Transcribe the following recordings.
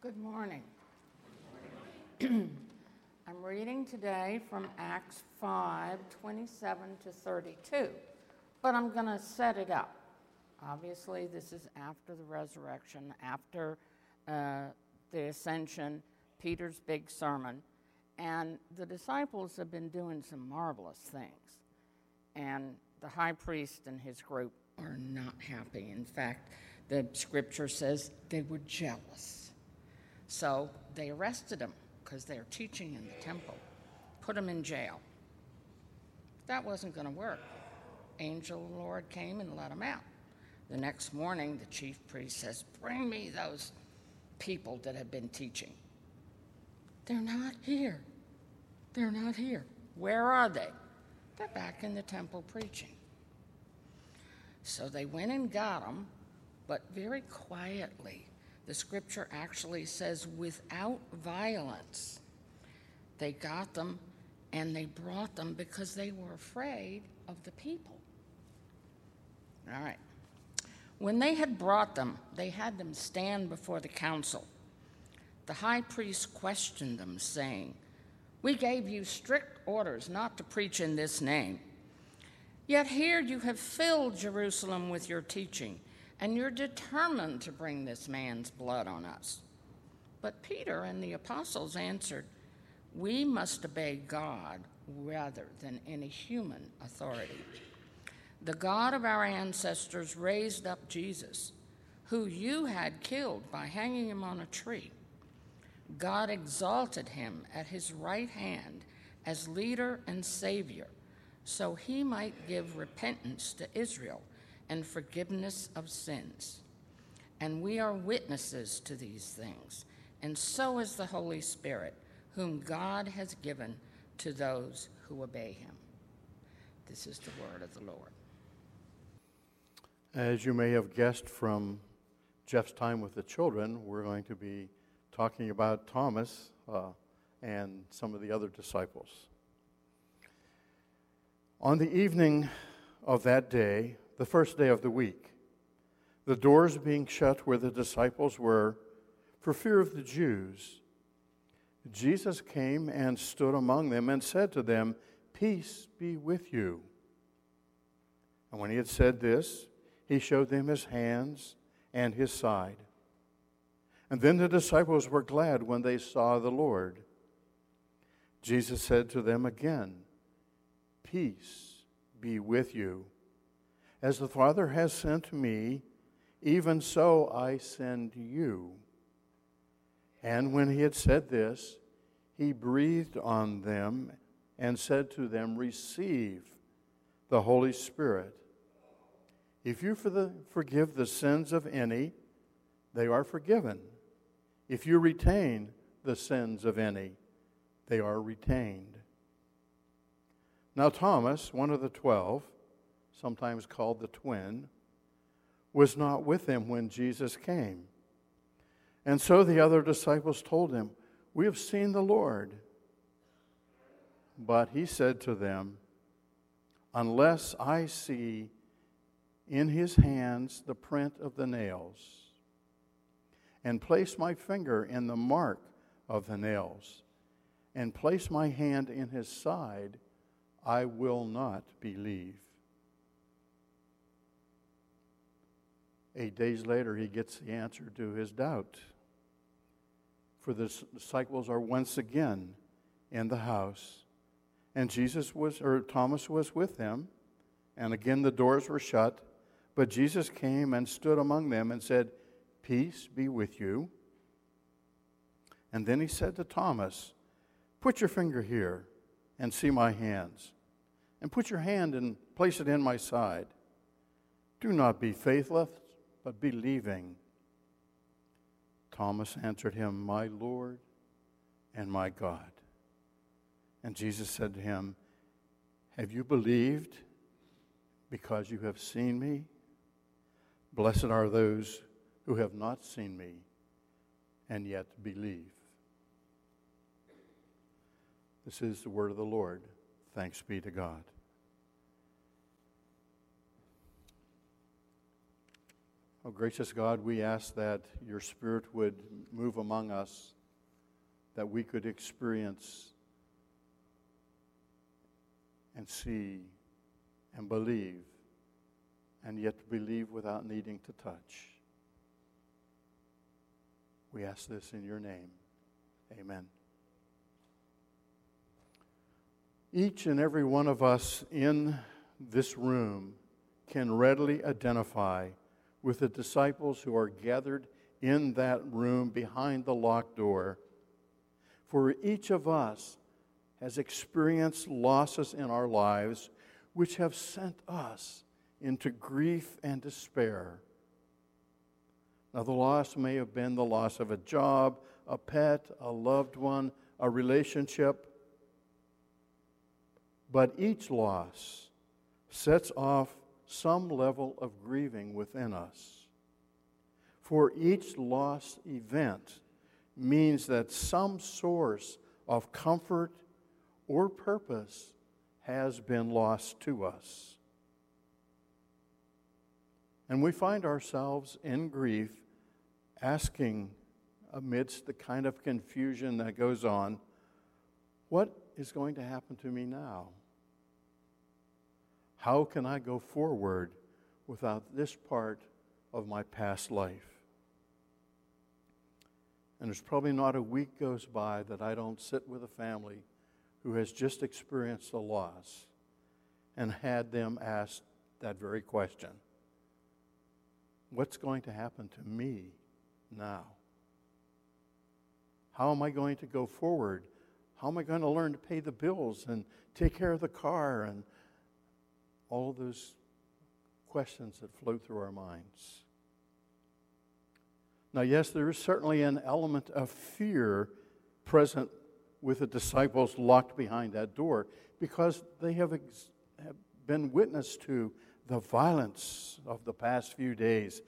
Good morning. I'm reading today from Acts 5 27 to 32, but I'm going to set it up. Obviously, this is after the resurrection, after uh, the ascension, Peter's big sermon, and the disciples have been doing some marvelous things. And the high priest and his group are not happy. In fact, the scripture says they were jealous. So they arrested him because they're teaching in the temple, put him in jail. That wasn't going to work. Angel of the Lord came and let him out. The next morning, the chief priest says, Bring me those people that have been teaching. They're not here. They're not here. Where are they? They're back in the temple preaching. So they went and got them, but very quietly. The scripture actually says, without violence. They got them and they brought them because they were afraid of the people. All right. When they had brought them, they had them stand before the council. The high priest questioned them, saying, We gave you strict orders not to preach in this name. Yet here you have filled Jerusalem with your teaching, and you're determined to bring this man's blood on us. But Peter and the apostles answered, We must obey God rather than any human authority. The God of our ancestors raised up Jesus, who you had killed by hanging him on a tree. God exalted him at his right hand as leader and savior, so he might give repentance to Israel and forgiveness of sins. And we are witnesses to these things, and so is the Holy Spirit, whom God has given to those who obey him. This is the word of the Lord. As you may have guessed from Jeff's time with the children, we're going to be talking about Thomas uh, and some of the other disciples. On the evening of that day, the first day of the week, the doors being shut where the disciples were for fear of the Jews, Jesus came and stood among them and said to them, Peace be with you. And when he had said this, he showed them his hands and his side. And then the disciples were glad when they saw the Lord. Jesus said to them again, Peace be with you. As the Father has sent me, even so I send you. And when he had said this, he breathed on them and said to them, Receive the Holy Spirit. If you for the, forgive the sins of any, they are forgiven. If you retain the sins of any, they are retained. Now, Thomas, one of the twelve, sometimes called the twin, was not with him when Jesus came. And so the other disciples told him, We have seen the Lord. But he said to them, Unless I see in his hands the print of the nails, and place my finger in the mark of the nails, and place my hand in his side, I will not believe. Eight days later, he gets the answer to his doubt. For the disciples are once again in the house, and Jesus was, or Thomas was with them, and again the doors were shut. But Jesus came and stood among them and said, Peace be with you. And then he said to Thomas, Put your finger here and see my hands, and put your hand and place it in my side. Do not be faithless, but believing. Thomas answered him, My Lord and my God. And Jesus said to him, Have you believed because you have seen me? Blessed are those who have not seen me and yet believe. This is the word of the Lord. Thanks be to God. Oh, gracious God, we ask that your Spirit would move among us, that we could experience and see and believe, and yet believe without needing to touch. We ask this in your name. Amen. Each and every one of us in this room can readily identify with the disciples who are gathered in that room behind the locked door. For each of us has experienced losses in our lives which have sent us into grief and despair. Now, the loss may have been the loss of a job, a pet, a loved one, a relationship, but each loss sets off some level of grieving within us. For each lost event means that some source of comfort or purpose has been lost to us. And we find ourselves in grief asking, amidst the kind of confusion that goes on, what is going to happen to me now? How can I go forward without this part of my past life? And there's probably not a week goes by that I don't sit with a family who has just experienced a loss and had them ask that very question What's going to happen to me now? How am I going to go forward? How am I going to learn to pay the bills and take care of the car and all those questions that flow through our minds. Now, yes, there is certainly an element of fear present with the disciples locked behind that door because they have, ex- have been witness to the violence of the past few days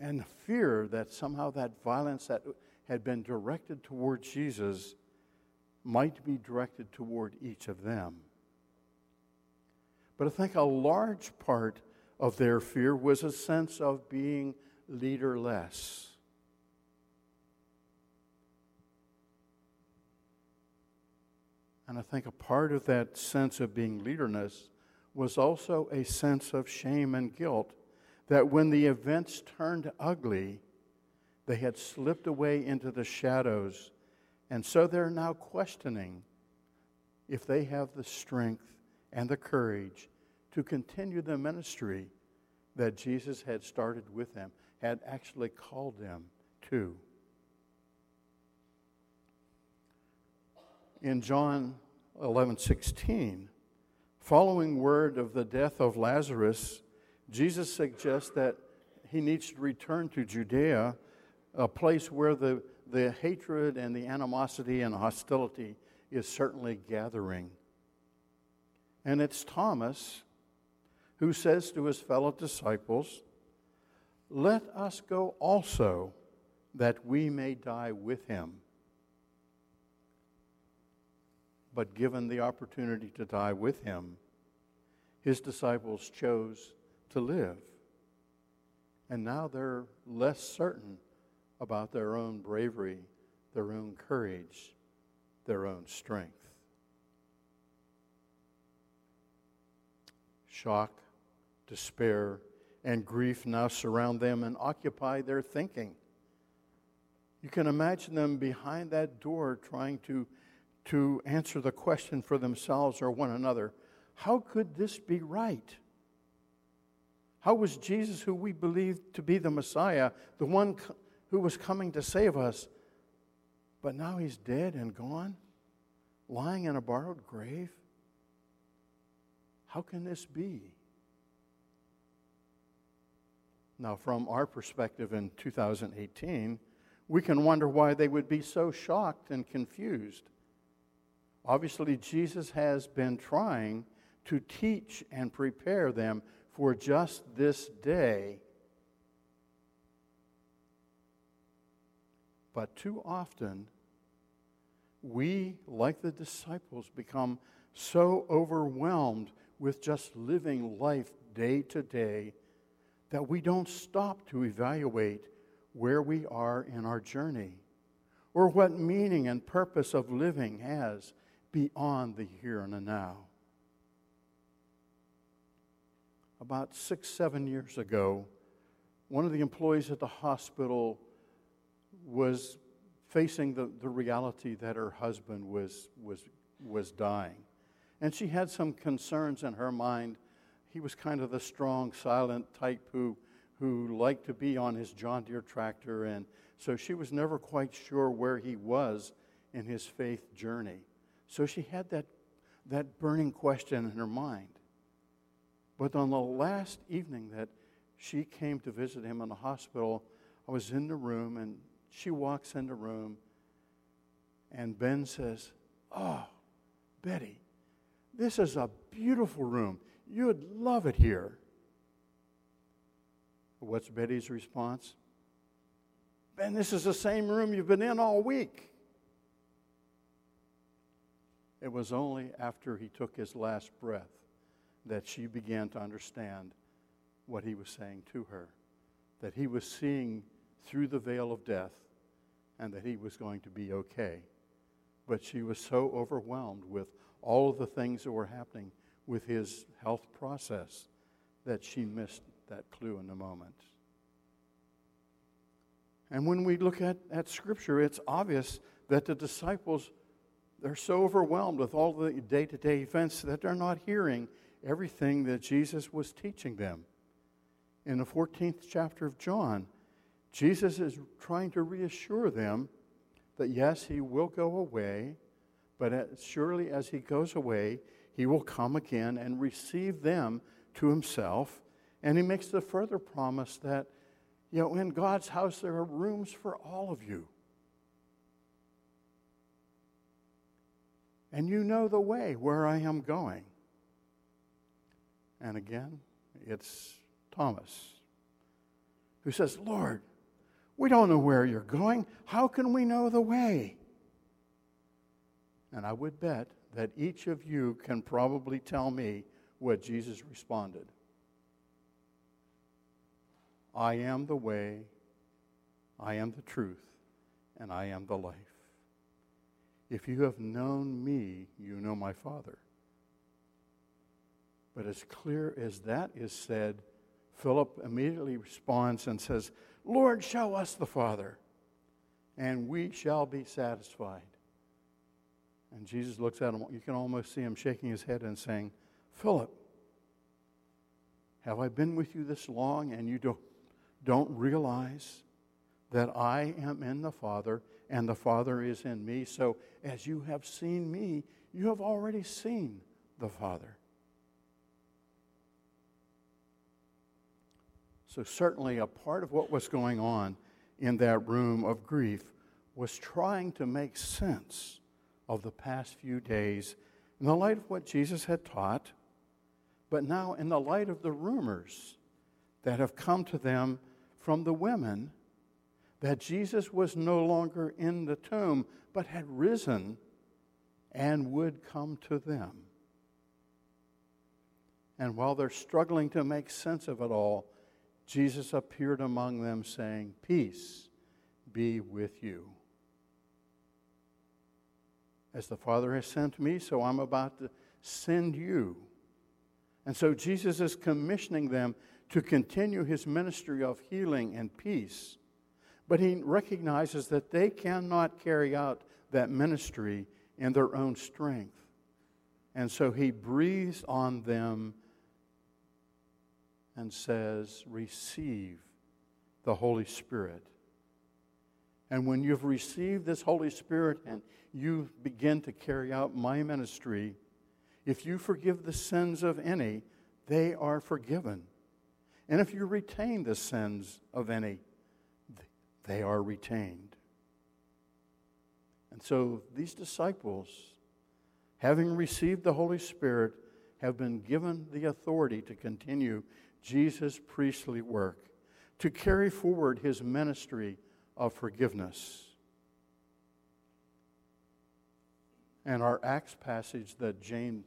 and fear that somehow that violence that had been directed toward Jesus might be directed toward each of them. But I think a large part of their fear was a sense of being leaderless. And I think a part of that sense of being leaderless was also a sense of shame and guilt that when the events turned ugly, they had slipped away into the shadows. And so they're now questioning if they have the strength and the courage to continue the ministry that Jesus had started with them, had actually called them to. In John 11 16, following word of the death of Lazarus, Jesus suggests that he needs to return to Judea, a place where the, the hatred and the animosity and hostility is certainly gathering. And it's Thomas who says to his fellow disciples, Let us go also, that we may die with him. But given the opportunity to die with him, his disciples chose to live. And now they're less certain about their own bravery, their own courage, their own strength. Shock, despair, and grief now surround them and occupy their thinking. You can imagine them behind that door trying to, to answer the question for themselves or one another how could this be right? How was Jesus, who we believed to be the Messiah, the one who was coming to save us, but now he's dead and gone, lying in a borrowed grave? How can this be? Now, from our perspective in 2018, we can wonder why they would be so shocked and confused. Obviously, Jesus has been trying to teach and prepare them for just this day. But too often, we, like the disciples, become so overwhelmed with just living life day to day that we don't stop to evaluate where we are in our journey or what meaning and purpose of living has beyond the here and the now. About six, seven years ago, one of the employees at the hospital was facing the, the reality that her husband was, was, was dying. And she had some concerns in her mind. He was kind of the strong, silent type who, who liked to be on his John Deere tractor. And so she was never quite sure where he was in his faith journey. So she had that, that burning question in her mind. But on the last evening that she came to visit him in the hospital, I was in the room and she walks in the room and Ben says, Oh, Betty, this is a beautiful room. You would love it here. What's Betty's response? Ben, this is the same room you've been in all week. It was only after he took his last breath that she began to understand what he was saying to her. That he was seeing through the veil of death and that he was going to be okay. But she was so overwhelmed with all of the things that were happening with his health process that she missed that clue in the moment. And when we look at, at Scripture, it's obvious that the disciples, they're so overwhelmed with all the day to day events that they're not hearing everything that Jesus was teaching them. In the 14th chapter of John, Jesus is trying to reassure them that yes, he will go away, but as surely as he goes away, he will come again and receive them to himself. And he makes the further promise that, you know, in God's house there are rooms for all of you. And you know the way where I am going. And again, it's Thomas who says, Lord, we don't know where you're going. How can we know the way? And I would bet that each of you can probably tell me what Jesus responded I am the way, I am the truth, and I am the life. If you have known me, you know my Father. But as clear as that is said, Philip immediately responds and says, Lord, show us the Father, and we shall be satisfied. And Jesus looks at him. You can almost see him shaking his head and saying, Philip, have I been with you this long and you don't, don't realize that I am in the Father and the Father is in me? So as you have seen me, you have already seen the Father. So, certainly, a part of what was going on in that room of grief was trying to make sense of the past few days in the light of what Jesus had taught, but now in the light of the rumors that have come to them from the women that Jesus was no longer in the tomb, but had risen and would come to them. And while they're struggling to make sense of it all, Jesus appeared among them, saying, Peace be with you. As the Father has sent me, so I'm about to send you. And so Jesus is commissioning them to continue his ministry of healing and peace. But he recognizes that they cannot carry out that ministry in their own strength. And so he breathes on them and says, Receive the Holy Spirit. And when you've received this Holy Spirit and you begin to carry out my ministry, if you forgive the sins of any, they are forgiven. And if you retain the sins of any, they are retained. And so these disciples, having received the Holy Spirit, have been given the authority to continue Jesus' priestly work, to carry forward his ministry of forgiveness. And our Acts passage that Jane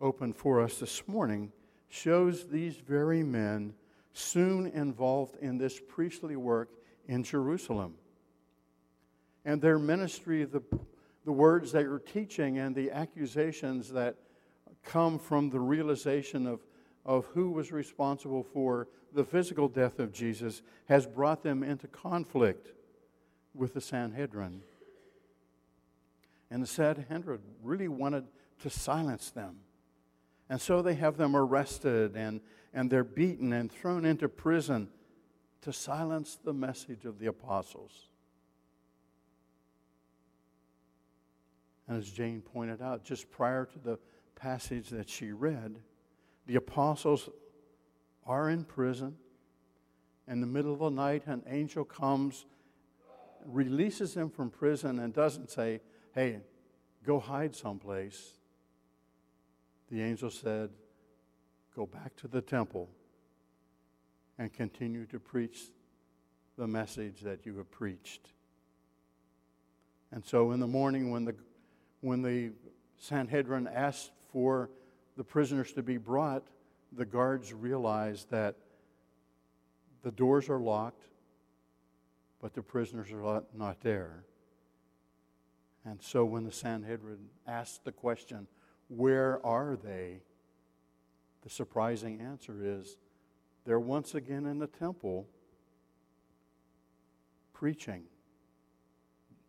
opened for us this morning shows these very men soon involved in this priestly work in Jerusalem. And their ministry, the, the words they are teaching, and the accusations that come from the realization of, of who was responsible for the physical death of Jesus, has brought them into conflict with the Sanhedrin. And the Sanhedrin really wanted to silence them. And so they have them arrested and, and they're beaten and thrown into prison to silence the message of the apostles. And as Jane pointed out, just prior to the passage that she read, the apostles are in prison. In the middle of the night, an angel comes, releases them from prison, and doesn't say, Hey, go hide someplace. The angel said, Go back to the temple and continue to preach the message that you have preached. And so in the morning, when the, when the Sanhedrin asked for the prisoners to be brought, the guards realized that the doors are locked, but the prisoners are not there. And so when the Sanhedrin asked the question, Where are they? the surprising answer is they're once again in the temple preaching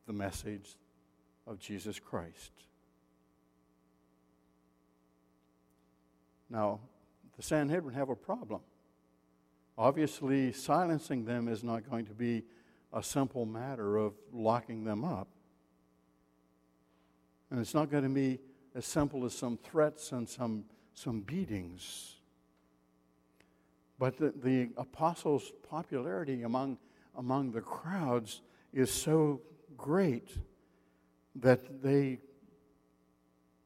the message of Jesus Christ. Now, the Sanhedrin have a problem. Obviously, silencing them is not going to be a simple matter of locking them up. And it's not going to be as simple as some threats and some, some beatings. But the, the apostles' popularity among, among the crowds is so great that they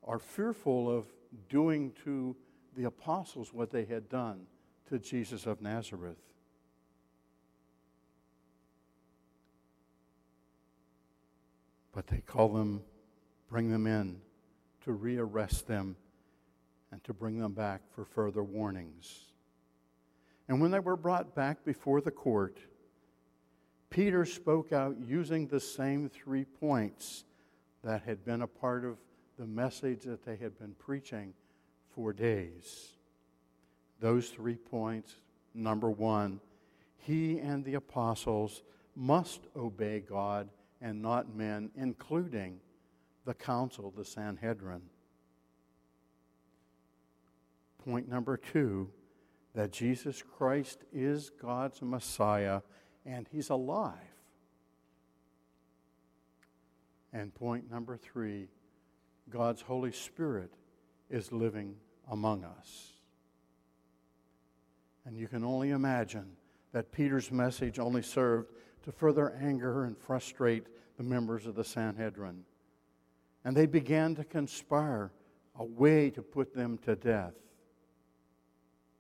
are fearful of doing to the apostles what they had done to Jesus of Nazareth. But they call them bring them in, to rearrest them, and to bring them back for further warnings. And when they were brought back before the court, Peter spoke out using the same three points that had been a part of the message that they had been preaching for days. Those three points number one, he and the apostles must obey God and not men, including the council, the Sanhedrin. Point number two that Jesus Christ is God's Messiah and he's alive. And point number three God's Holy Spirit is living among us. And you can only imagine that Peter's message only served to further anger and frustrate the members of the Sanhedrin and they began to conspire a way to put them to death.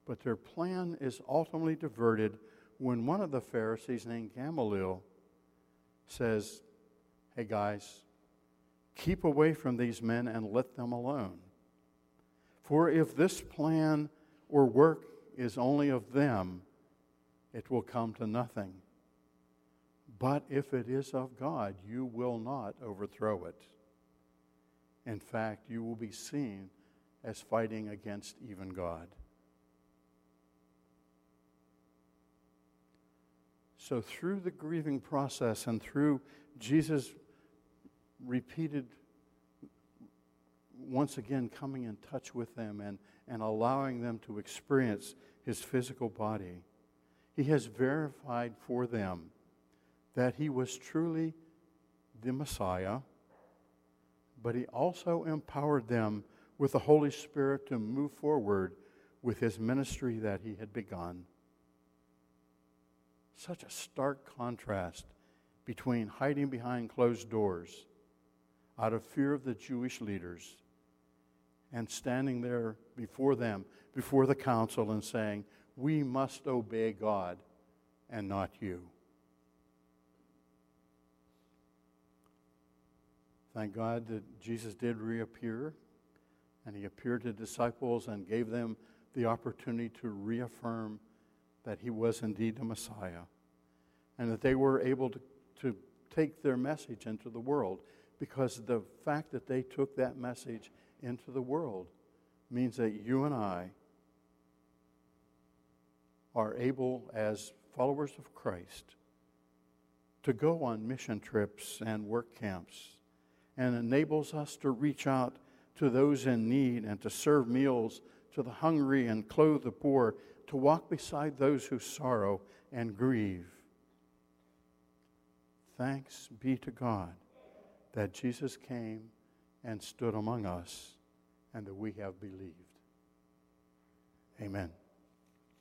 But their plan is ultimately diverted when one of the Pharisees, named Gamaliel, says, Hey guys, keep away from these men and let them alone. For if this plan or work is only of them, it will come to nothing. But if it is of God, you will not overthrow it. In fact, you will be seen as fighting against even God. So, through the grieving process and through Jesus' repeated, once again coming in touch with them and, and allowing them to experience his physical body, he has verified for them that he was truly the Messiah but he also empowered them with the Holy Spirit to move forward with his ministry that he had begun. Such a stark contrast between hiding behind closed doors out of fear of the Jewish leaders and standing there before them, before the council, and saying, We must obey God and not you. Thank God that Jesus did reappear, and he appeared to disciples and gave them the opportunity to reaffirm that he was indeed the Messiah and that they were able to, to take their message into the world because the fact that they took that message into the world means that you and I are able, as followers of Christ, to go on mission trips and work camps and enables us to reach out to those in need and to serve meals to the hungry and clothe the poor, to walk beside those who sorrow and grieve. Thanks be to God that Jesus came and stood among us and that we have believed. Amen.